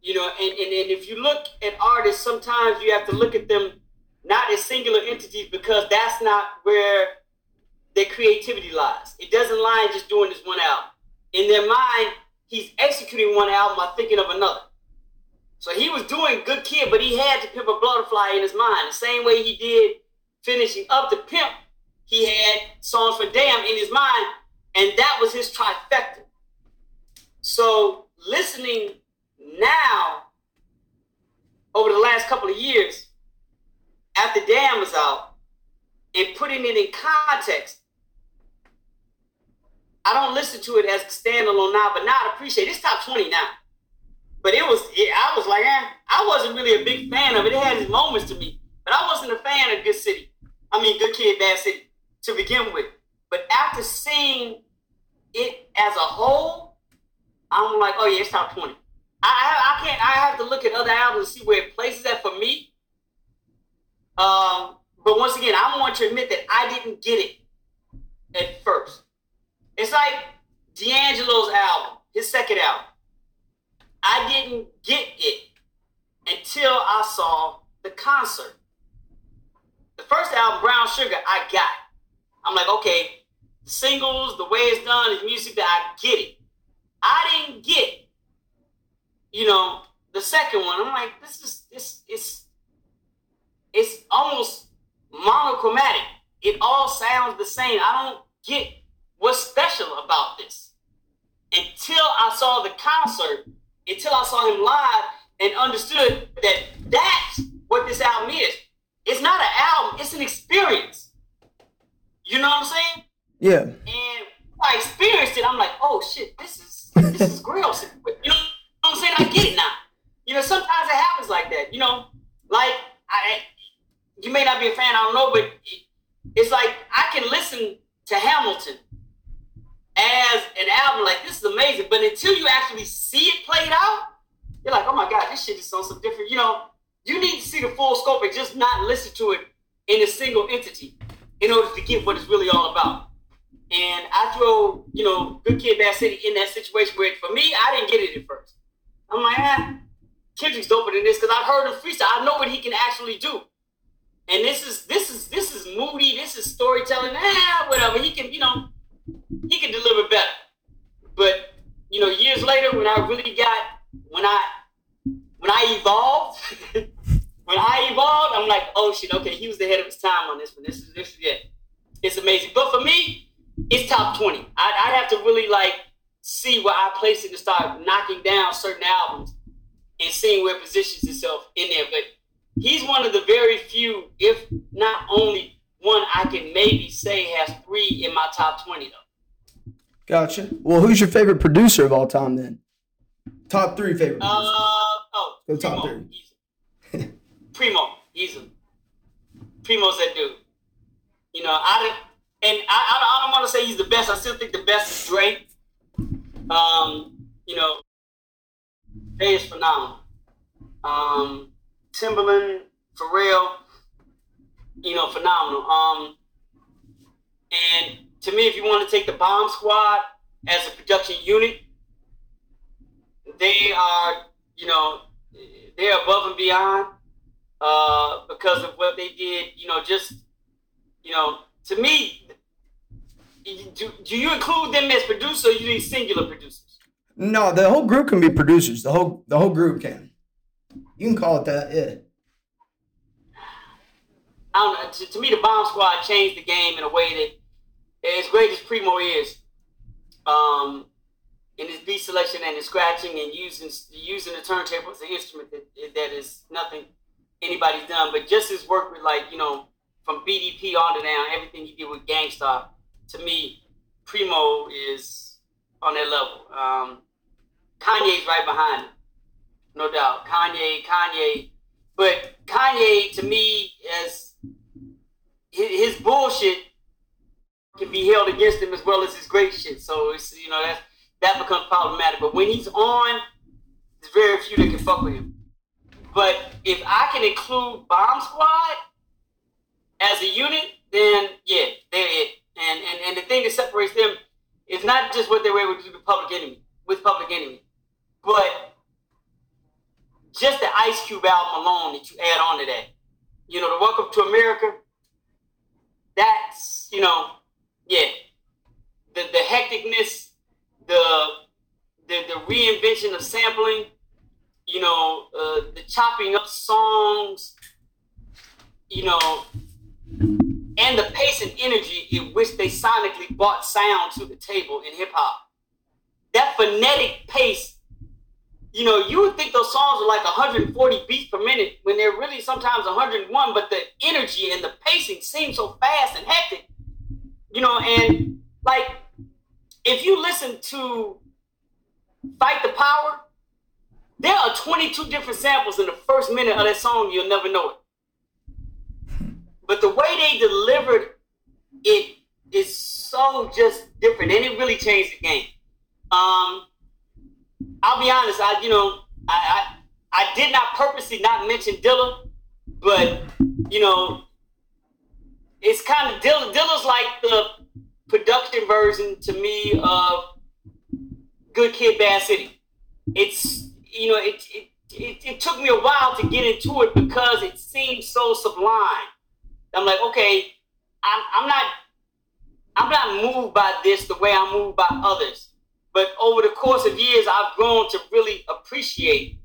You know, and, and, and if you look at artists, sometimes you have to look at them not as singular entities because that's not where their creativity lies. It doesn't lie in just doing this one album. In their mind, he's executing one album while thinking of another. So he was doing Good Kid, but he had to pimp a butterfly in his mind. The same way he did finishing up the pimp, he had songs for Damn in his mind, and that was his trifecta. So listening now, over the last couple of years, after Damn was out, and putting it in context, I don't listen to it as a standalone now, but now I appreciate it. It's top 20 now. But it was, it, I was like, eh, I wasn't really a big fan of it. It had its moments to me, but I wasn't a fan of Good City. I mean, Good Kid, Bad City to begin with. But after seeing it as a whole, I'm like, oh yeah, it's top 20. I, I, I can't, I have to look at other albums and see where it places that for me. Um, but once again, I want to admit that I didn't get it at first. It's like D'Angelo's album, his second album. I didn't get it until I saw the concert. The first album, Brown Sugar, I got. I'm like, okay, the singles, the way it's done, the music that I get it. I didn't get, you know, the second one. I'm like, this is this it's it's almost monochromatic. It all sounds the same. I don't get what's special about this until I saw the concert, until I saw him live and understood that that's what this album is. It's not an album, it's an experience. You know what I'm saying? Yeah. And I experienced it, I'm like, oh shit, this is this is real. You know what I'm saying? I get it now. You know, sometimes it happens like that. You know, like I you may not be a fan, I don't know, but it's like I can listen to Hamilton as an album like this is amazing, but until you actually see it played out, you're like, oh my god, this shit is on some different. You know, you need to see the full scope and just not listen to it in a single entity in order to get what it's really all about. And I throw, you know, Good Kid, Bad City in that situation where, for me, I didn't get it at first. I'm like, ah, Kendrick's doper than this because I've heard him freestyle. I know what he can actually do. And this is this is this is moody. This is storytelling. Ah, whatever. He can, you know, he can deliver better. But you know, years later, when I really got when I when I evolved, when I evolved, I'm like, oh shit, okay, he was ahead of his time on this one. This is this is it. It's amazing. But for me, it's top twenty. I, I have to really like see where I place it to start knocking down certain albums and seeing where it positions itself in there. But he's one of the very few, if not only one, I can maybe say has three in my top twenty though. Gotcha. Well, who's your favorite producer of all time then? Top three favorite. Uh, oh, Go top Primo, easy. Primo, easy. Primo's that dude. You know, I and I, I, don't want to say he's the best. I still think the best is Drake. Um, you know, Day is phenomenal. Um, Timbaland, Pharrell, you know, phenomenal. Um, and to me, if you want to take the Bomb Squad as a production unit, they are, you know, they're above and beyond uh, because of what they did. You know, just, you know, to me, do, do you include them as producers or you need singular producers? No, the whole group can be producers. The whole the whole group can. You can call it that, yeah. I don't know. To, to me, the Bomb Squad changed the game in a way that, as great as Primo is, um, in his beat selection and his scratching and using using the turntable as an instrument that, that is nothing anybody's done. But just his work with like you know from BDP on to down, everything he did with Gang Starr, to me, Primo is on that level. Um, Kanye's right behind him, no doubt. Kanye, Kanye, but Kanye to me as his, bullshit can be held against him as well as his great shit. So it's you know that that becomes problematic. But when he's on, there's very few that can fuck with him. But if I can include Bomb Squad as a unit, then yeah, they're it. And and, and the thing that separates them is not just what they were able to do with Public Enemy, with Public Enemy, but just the Ice Cube album alone that you add on to that. You know, the Welcome to America, that's, you know, yeah. The the hecticness, the the, the reinvention of sampling, you know, uh, the chopping up songs, you know, and the pace and energy in which they sonically brought sound to the table in hip hop. That phonetic pace, you know, you would think those songs are like 140 beats per minute when they're really sometimes 101, but the energy and the pacing seems so fast and hectic, you know, and like if you listen to Fight the Power, there are 22 different samples in the first minute of that song, you'll never know it. But the way they delivered it is so just different, and it really changed the game. Um, I'll be honest, I you know, I, I I did not purposely not mention Dilla, but you know, it's kind of Dilla. Dilla's like the production version to me of Good Kid, Bad City. It's you know, it it, it, it took me a while to get into it because it seemed so sublime. I'm like, okay, I'm, I'm not I'm not moved by this the way I'm moved by others. But over the course of years, I've grown to really appreciate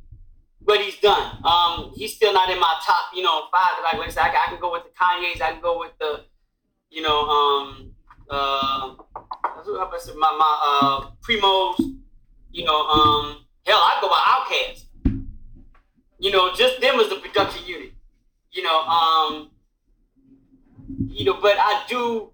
what he's done. Um, he's still not in my top, you know, five. Like, like I said, I, I, can go with the Kanye's, I can go with the, you know, um, uh, my my uh, primos, you know, um, hell, I go by Outkast. You know, just them as the production unit. You know, um, you know, but I do,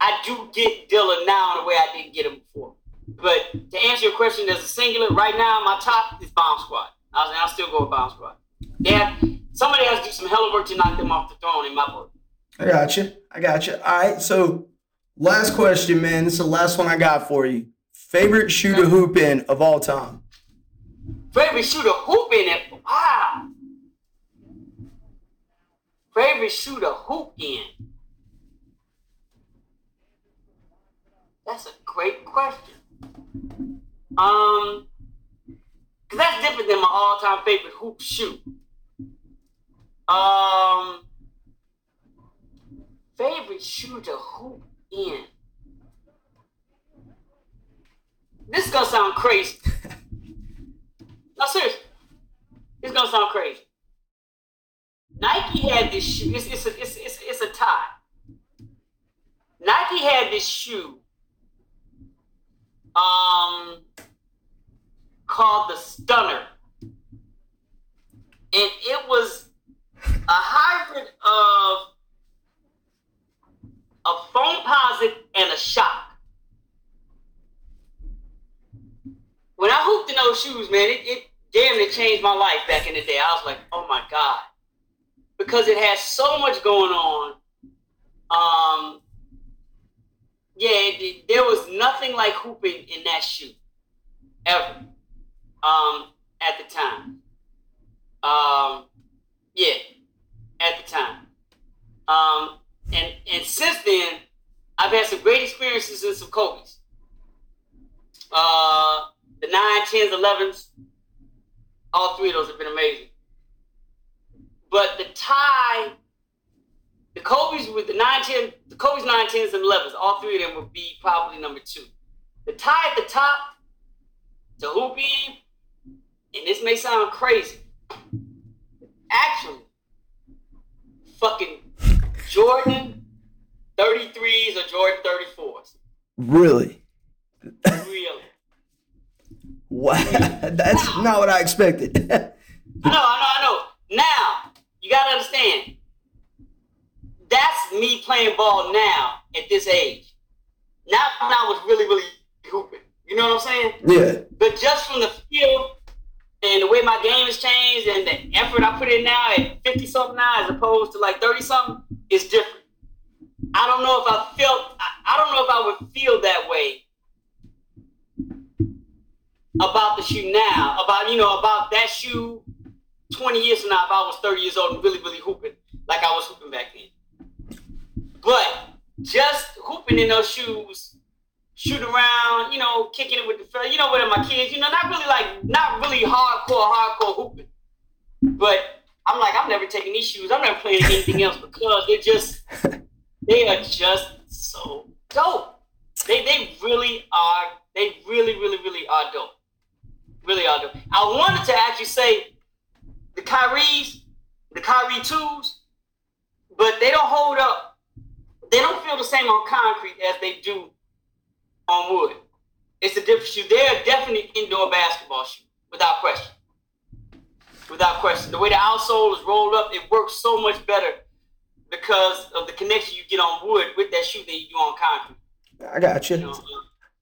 I do get Dilla now in a way I didn't get him before. But to answer your question, as a singular, right now my top is Bomb Squad. I'll, I'll still go with Bomb Squad. They have, somebody has to do some hell of work to knock them off the throne in my book. I got you. I got you. All right. So, last question, man. This is the last one I got for you. Favorite shooter hoop in of all time? Favorite shooter hoop in it? Wow. Favorite shooter hoop in? That's a great question. Um, cause that's different than my all-time favorite hoop shoot. Um, favorite shoe to hoop in. This is gonna sound crazy. no, seriously. It's gonna sound crazy. Nike had this shoe. It's, it's, a, it's, it's, it's a tie. Nike had this shoe um, called the Stunner. And it was a hybrid of a Foamposite and a shock. When I hooped in those shoes, man, it, it damn it changed my life back in the day. I was like, oh my God. Because it has so much going on. Um, yeah, it, there was nothing like hooping in that shoe ever um, at the time. Um, yeah, at the time. Um, and and since then, I've had some great experiences and some Kobe's. Uh, the nine, tens, elevens, all three of those have been amazing. But the tie the Kobe's with the 9 10, the Kobe's 9 10s and 11s, all three of them would be probably number two. The tie at the top to hooping, and this may sound crazy, actually fucking Jordan 33s or Jordan 34s. Really? Really. Wow, that's not what I expected. I know, I know, I know. Now, you gotta understand, that's me playing ball now at this age. Not when I was really, really hooping. You know what I'm saying? yeah, But just from the field and the way my game has changed and the effort I put in now at 50 something now as opposed to like 30 something is different. I don't know if I felt, I, I don't know if I would feel that way about the shoe now, about, you know, about that shoe 20 years from now if I was 30 years old and really, really hooping like I was hooping back then. But just hooping in those shoes, shooting around, you know, kicking it with the fella, you know, with my kids, you know, not really like, not really hardcore, hardcore hooping. But I'm like, I'm never taking these shoes. I'm never playing anything else because they're just, they are just so dope. They, they really are, they really, really, really are dope. Really are dope. I wanted to actually say the Kyrie's, the Kyrie twos, but they don't hold up. They don't feel the same on concrete as they do on wood. It's a different shoe. They're a definite indoor basketball shoe, without question. Without question. The way the outsole is rolled up, it works so much better because of the connection you get on wood with that shoe than you do on concrete. I got you. You know, uh,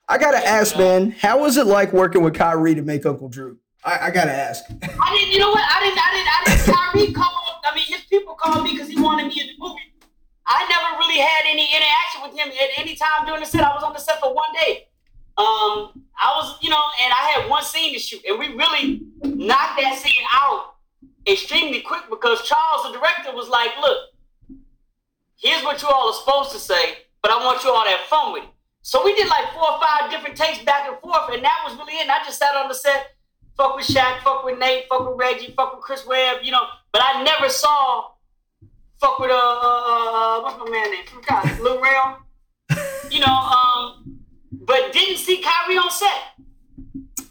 I gotta ask, man, how was it like working with Kyrie to make Uncle Drew? I, I gotta ask. I didn't. You know what? I didn't. I didn't. I didn't. Kyrie called. I mean, his people called me because he wanted me in the movie. I never really had any interaction with him at any time during the set. I was on the set for one day. Um, I was, you know, and I had one scene to shoot, and we really knocked that scene out extremely quick because Charles, the director, was like, "Look, here's what you all are supposed to say, but I want you all to have fun with it." So we did like four or five different takes back and forth, and that was really it. And I just sat on the set, fuck with Shaq, fuck with Nate, fuck with Reggie, fuck with Chris Webb, you know. But I never saw fuck with uh what's my man name? Forgot Lil Rel. You know, um, but didn't see Kyrie on set.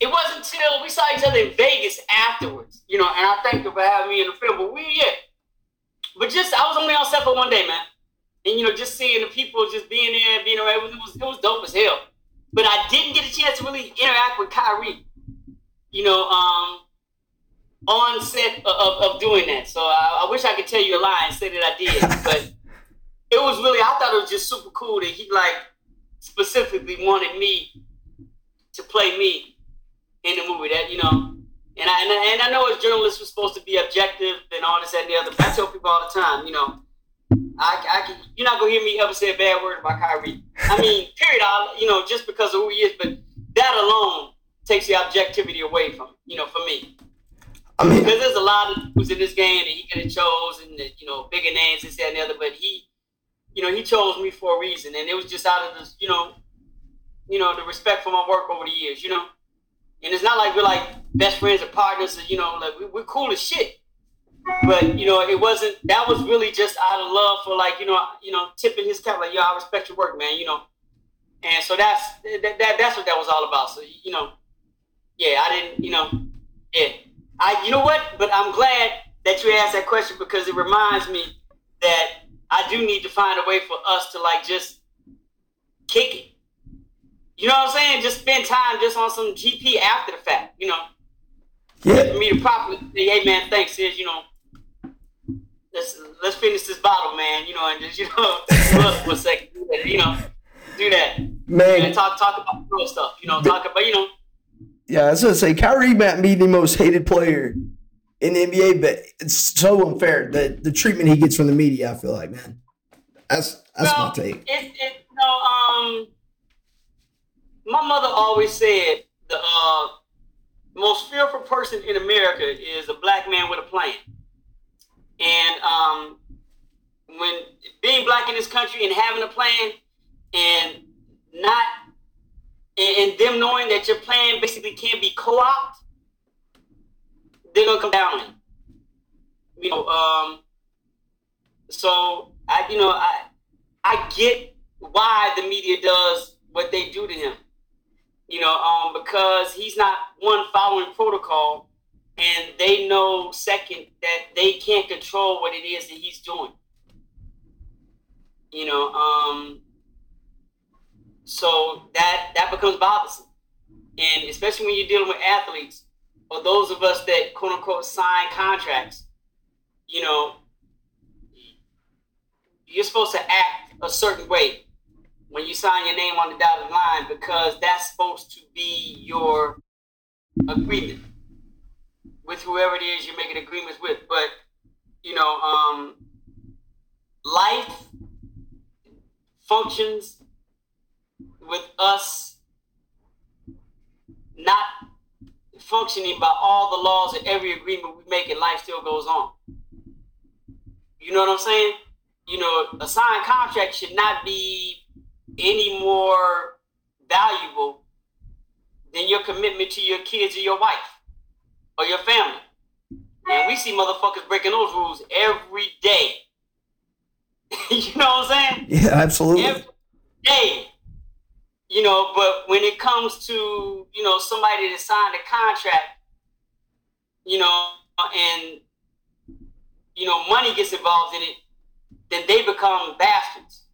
It wasn't until we saw each other in Vegas afterwards, you know, and I thank you for having me in the film. But we yeah. But just I was only on set for one day, man. And you know, just seeing the people just being there, being around, it was it was dope as hell. But I didn't get a chance to really interact with Kyrie. You know, um, on set of, of, of doing that. So I, I wish I could tell you a lie and say that I did, but it was really I thought it was just super cool that he like specifically wanted me to play me in the movie. That you know, and I and I, and I know as journalists we're supposed to be objective and all this that, and the other. But I tell people all the time, you know, I, I can, you're not gonna hear me ever say a bad word about Kyrie. I mean, period. I, you know, just because of who he is, but that alone takes the objectivity away from you know for me. I mean, Because there's a lot of who's in this game that he could have chosen, that, you know, bigger names, this, that, and the other. But he, you know, he chose me for a reason, and it was just out of this, you know, you know, the respect for my work over the years, you know. And it's not like we're like best friends or partners, or, you know, like we, we're cool as shit. But you know, it wasn't. That was really just out of love for like, you know, you know, tipping his cap, like, yo, I respect your work, man, you know. And so that's that, that that's what that was all about. So you know, yeah, I didn't, you know, yeah. I, you know what? But I'm glad that you asked that question because it reminds me that I do need to find a way for us to like just kick it. You know what I'm saying? Just spend time just on some GP after the fact. You know, yeah, for me to properly say, "Hey, man, thanks." Sis, you know, let's let's finish this bottle, man. You know, and just you know, look for a second. You know, do that. Man, And talk talk about real stuff. You know, talk about you know. Yeah, I was gonna say Kyrie might be the most hated player in the NBA, but it's so unfair the the treatment he gets from the media. I feel like, man, that's that's my take. It, it, you know, um, my mother always said the uh, most fearful person in America is a black man with a plan. And um, when being black in this country and having a plan and not and, and them knowing that your plan basically can't be co-opted, they're gonna come down on you. You know, um, so I, you know, I, I get why the media does what they do to him. You know, um, because he's not one following protocol, and they know second that they can't control what it is that he's doing. You know, um, so that that becomes bothersome, and especially when you're dealing with athletes or those of us that quote unquote sign contracts. You know, you're supposed to act a certain way when you sign your name on the dotted line because that's supposed to be your agreement with whoever it is you're making agreements with. But you know, um, life functions with us not functioning by all the laws of every agreement we make, and life still goes on. You know what I'm saying? You know, a signed contract should not be any more valuable than your commitment to your kids or your wife or your family. And we see motherfuckers breaking those rules every day. you know what I'm saying? Yeah, absolutely. Every day. You know, but when it comes to, you know, somebody that signed a contract, you know, and, you know, money gets involved in it, then they become bastards.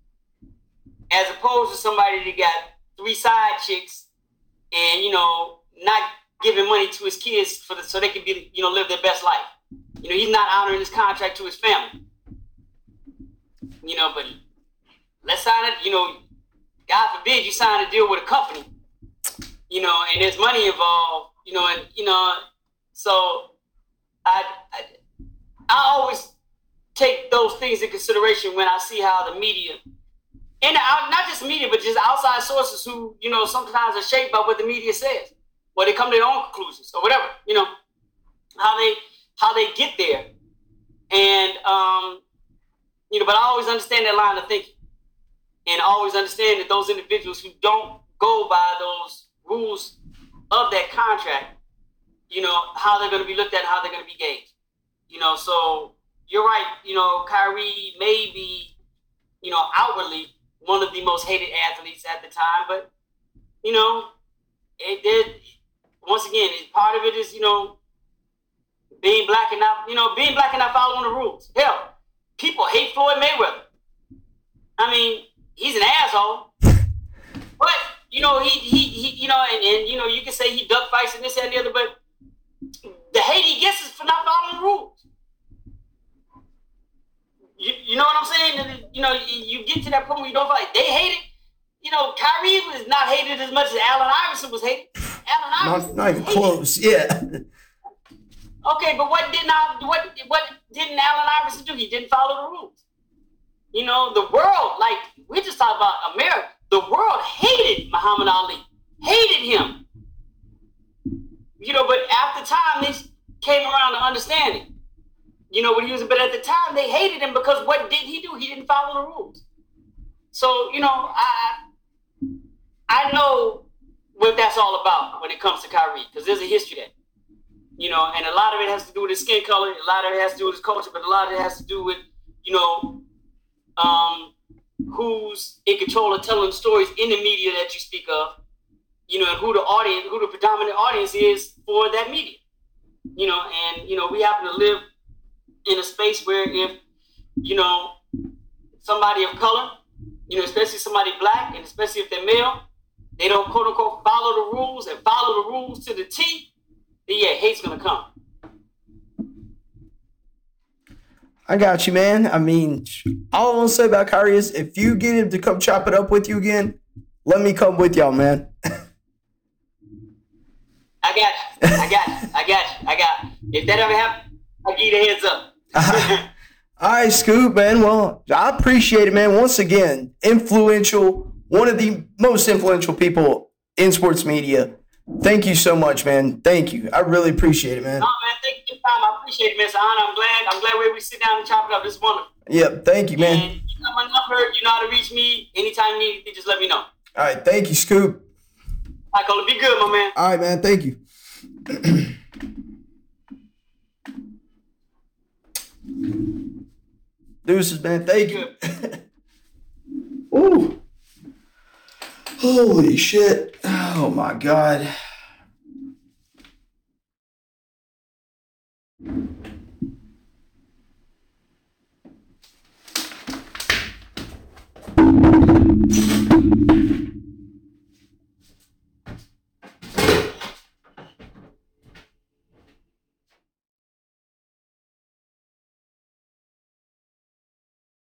As opposed to somebody that got three side chicks and, you know, not giving money to his kids for the, so they can be, you know, live their best life. You know, he's not honoring his contract to his family. You know, but let's sign it, you know, God forbid you sign a deal with a company, you know, and there's money involved, you know, and you know, so I, I, I always take those things in consideration when I see how the media, and not just media, but just outside sources who, you know, sometimes are shaped by what the media says, or they come to their own conclusions or whatever, you know, how they how they get there, and um, you know, but I always understand that line of thinking and always understand that those individuals who don't go by those rules of that contract, you know, how they're going to be looked at, how they're going to be gauged. You know, so you're right. You know, Kyrie may be, you know, outwardly one of the most hated athletes at the time, but you know, it did. Once again, part of it is you know being black and not, you know, being black and not following the rules. Hell, people hate Floyd Mayweather. I mean, he's an asshole. but you know, he he, he you know, and, and you know, you can say he duck fights and this and the other, but the hate he gets is for not following the rules. You, you know what I'm saying? You know, you get to that point where you don't feel like they hate it. You know, Kyrie was not hated as much as Allen Iverson was hated. Allen Iverson, not, not even close. Yeah. Okay, but what did not what what didn't Allen Iverson do? He didn't follow the rules. You know, the world, like we just talk about America, the world hated Muhammad Ali, hated him. You know, but after time, they came around to understanding. You know what he was, but at the time they hated him because what did he do? He didn't follow the rules. So you know, I I know what that's all about when it comes to Kyrie because there's a history there. You know, and a lot of it has to do with his skin color, a lot of it has to do with his culture, but a lot of it has to do with you know um, who's in control of telling stories in the media that you speak of, you know, and who the audience, who the predominant audience is for that media, you know, and you know, we happen to live in a space where if you know somebody of color, you know, especially somebody black, and especially if they're male, they don't quote unquote follow the rules and follow the rules to the T, then yeah, hate's gonna come. I got you, man. I mean, all I want to say about Kyrie is if you get him to come chop it up with you again, let me come with y'all, man. I got you. I got you. I got you. I got you. If that ever happens, I'll give you the heads up. all right, Scoop, man. Well, I appreciate it, man. Once again, influential, one of the most influential people in sports media. Thank you so much, man. Thank you. I really appreciate it, man. No, man, thank you for your time. I appreciate it, man. It's I'm glad. I'm glad we sit down and chop it up. This is wonderful. Yep. Thank you, man. And you got my number. You know how to reach me. Anytime you need anything, just let me know. All right. Thank you, Scoop. I right, Cola. Be good, my man. All right, man. Thank you. Deuces, man. Thank you. Ooh. Holy shit. Oh my God. Thank you.